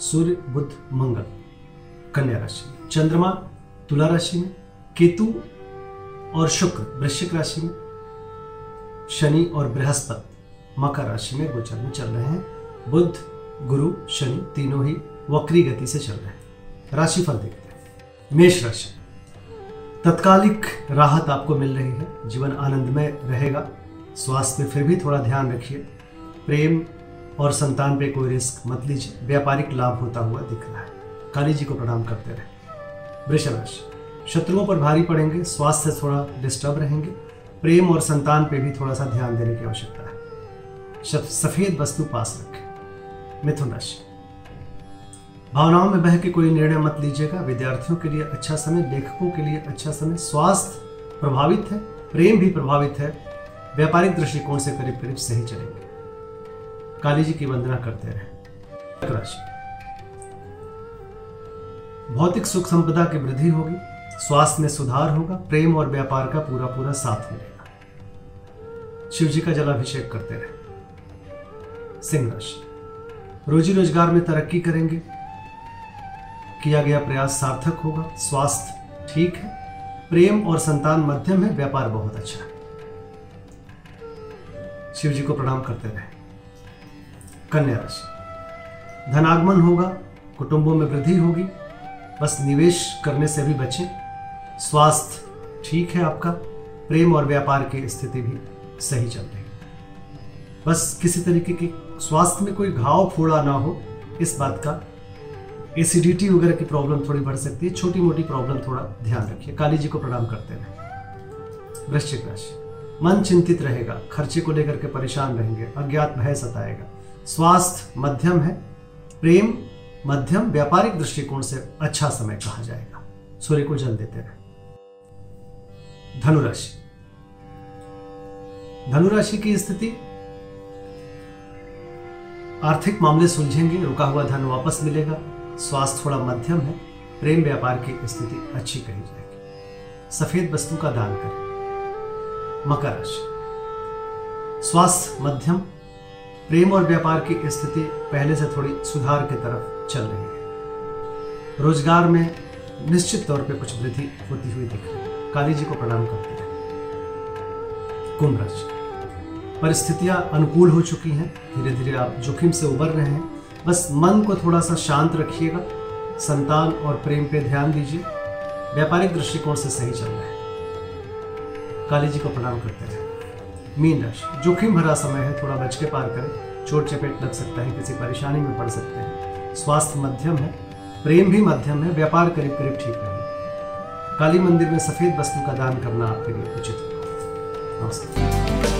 सूर्य, बुध, मंगल। कन्या राशि में चंद्रमा, तुला राशि में, केतु और शुक्र, वृश्चिक राशि में, शनि और बृहस्पति। मकर राशि में गोचर में चल रहे हैं। बुध, गुरु, शनि तीनों ही वक्री गति से चल रहे हैं। राशिफल देखते हैं। मेष राशि तत्कालिक राहत आपको मिल रही है। जीवन आनंदमय रहेगा। स्वास्थ्य फिर भी थोड़ा ध्यान रखिए। प्रेम और संतान पे कोई रिस्क मत लीजिए। व्यापारिक लाभ होता हुआ दिख रहा है। काली जी को प्रणाम करते रहे। वृषभ राशि शत्रुओं पर भारी पड़ेंगे, स्वास्थ्य से थोड़ा डिस्टर्ब रहेंगे। प्रेम और संतान पे भी थोड़ा सा ध्यान देने की आवश्यकता है। सफ़ेद वस्तु पास रखें। मिथुन राशि, भावनाओं में बह के कोई निर्णय मत लीजिएगा। विद्यार्थियों के लिए अच्छा समय, लेखकों के लिए अच्छा समय। स्वास्थ्य प्रभावित है, प्रेम भी प्रभावित है। व्यापारिक दृष्टिकोण से करीब करीब सही चलेंगे। काली जी की वंदना करते रहे। भौतिक सुख संपदा की वृद्धि होगी, स्वास्थ्य में सुधार होगा, प्रेम और व्यापार का पूरा पूरा साथ मिलेगा। शिव जी का जलाभिषेक करते रहे। सिंह राशि रोजी रोज़गार में तरक्की करेंगे। किया गया प्रयास सार्थक होगा, स्वास्थ्य ठीक है, प्रेम और संतान मध्यम है, व्यापार बहुत अच्छा है। शिव जी को प्रणाम करते रहे। कन्या राशि। धनागमन होगा, कुटुंबों में वृद्धि होगी, बस निवेश करने से भी बचें। स्वास्थ्य ठीक है आपका, प्रेम और व्यापार की स्थिति भी सही चल रही। बस किसी तरीके की स्वास्थ्य में कोई घाव फोड़ा ना हो, इस बात का एसिडिटी वगैरह की प्रॉब्लम थोड़ी बढ़ सकती है छोटी मोटी प्रॉब्लम थोड़ा ध्यान रखिए। काली जी को प्रणाम करते रहे वृश्चिक राशि। मन चिंतित रहेगा, खर्चे को लेकर के परेशान रहेंगे, अज्ञात भय सताएगा। स्वास्थ्य मध्यम है, प्रेम मध्यम, व्यापारिक दृष्टिकोण से अच्छा समय कहा जाएगा। सूर्य को जल देते रहे। धनुराशि। धनुराशि की स्थिति, आर्थिक मामले सुलझेंगे, रुका हुआ धन वापस मिलेगा स्वास्थ्य थोड़ा मध्यम है, प्रेम व्यापार की स्थिति अच्छी कही जाएगी। सफ़ेद वस्तु का दान करें। मकर राशि। स्वास्थ्य मध्यम प्रेम और व्यापार की स्थिति पहले से थोड़ी सुधार की तरफ़ चल रही है। रोज़गार में निश्चित तौर पे कुछ वृद्धि होती हुई दिख। रही है काली जी को प्रणाम करते हैं। कुंभ राशि परिस्थितियाँ अनुकूल हो चुकी हैं। धीरे धीरे आप जोखिम से उबर रहे हैं। बस मन को थोड़ा सा शांत रखिएगा। संतान और प्रेम पे ध्यान दीजिए। व्यापारिक दृष्टिकोण से सही चल रहा है। काली जी को प्रणाम करते रहे मीन राशि जोखिम भरा समय है, थोड़ा बच के पार करें। चोट चपेट लग सकता है, किसी परेशानी में पड़ सकते हैं। स्वास्थ्य मध्यम है, प्रेम भी मध्यम है, व्यापार करीब करीब ठीक रहे काली मंदिर में सफ़ेद वस्तु का दान करना आपके लिए उचित नमस्कार।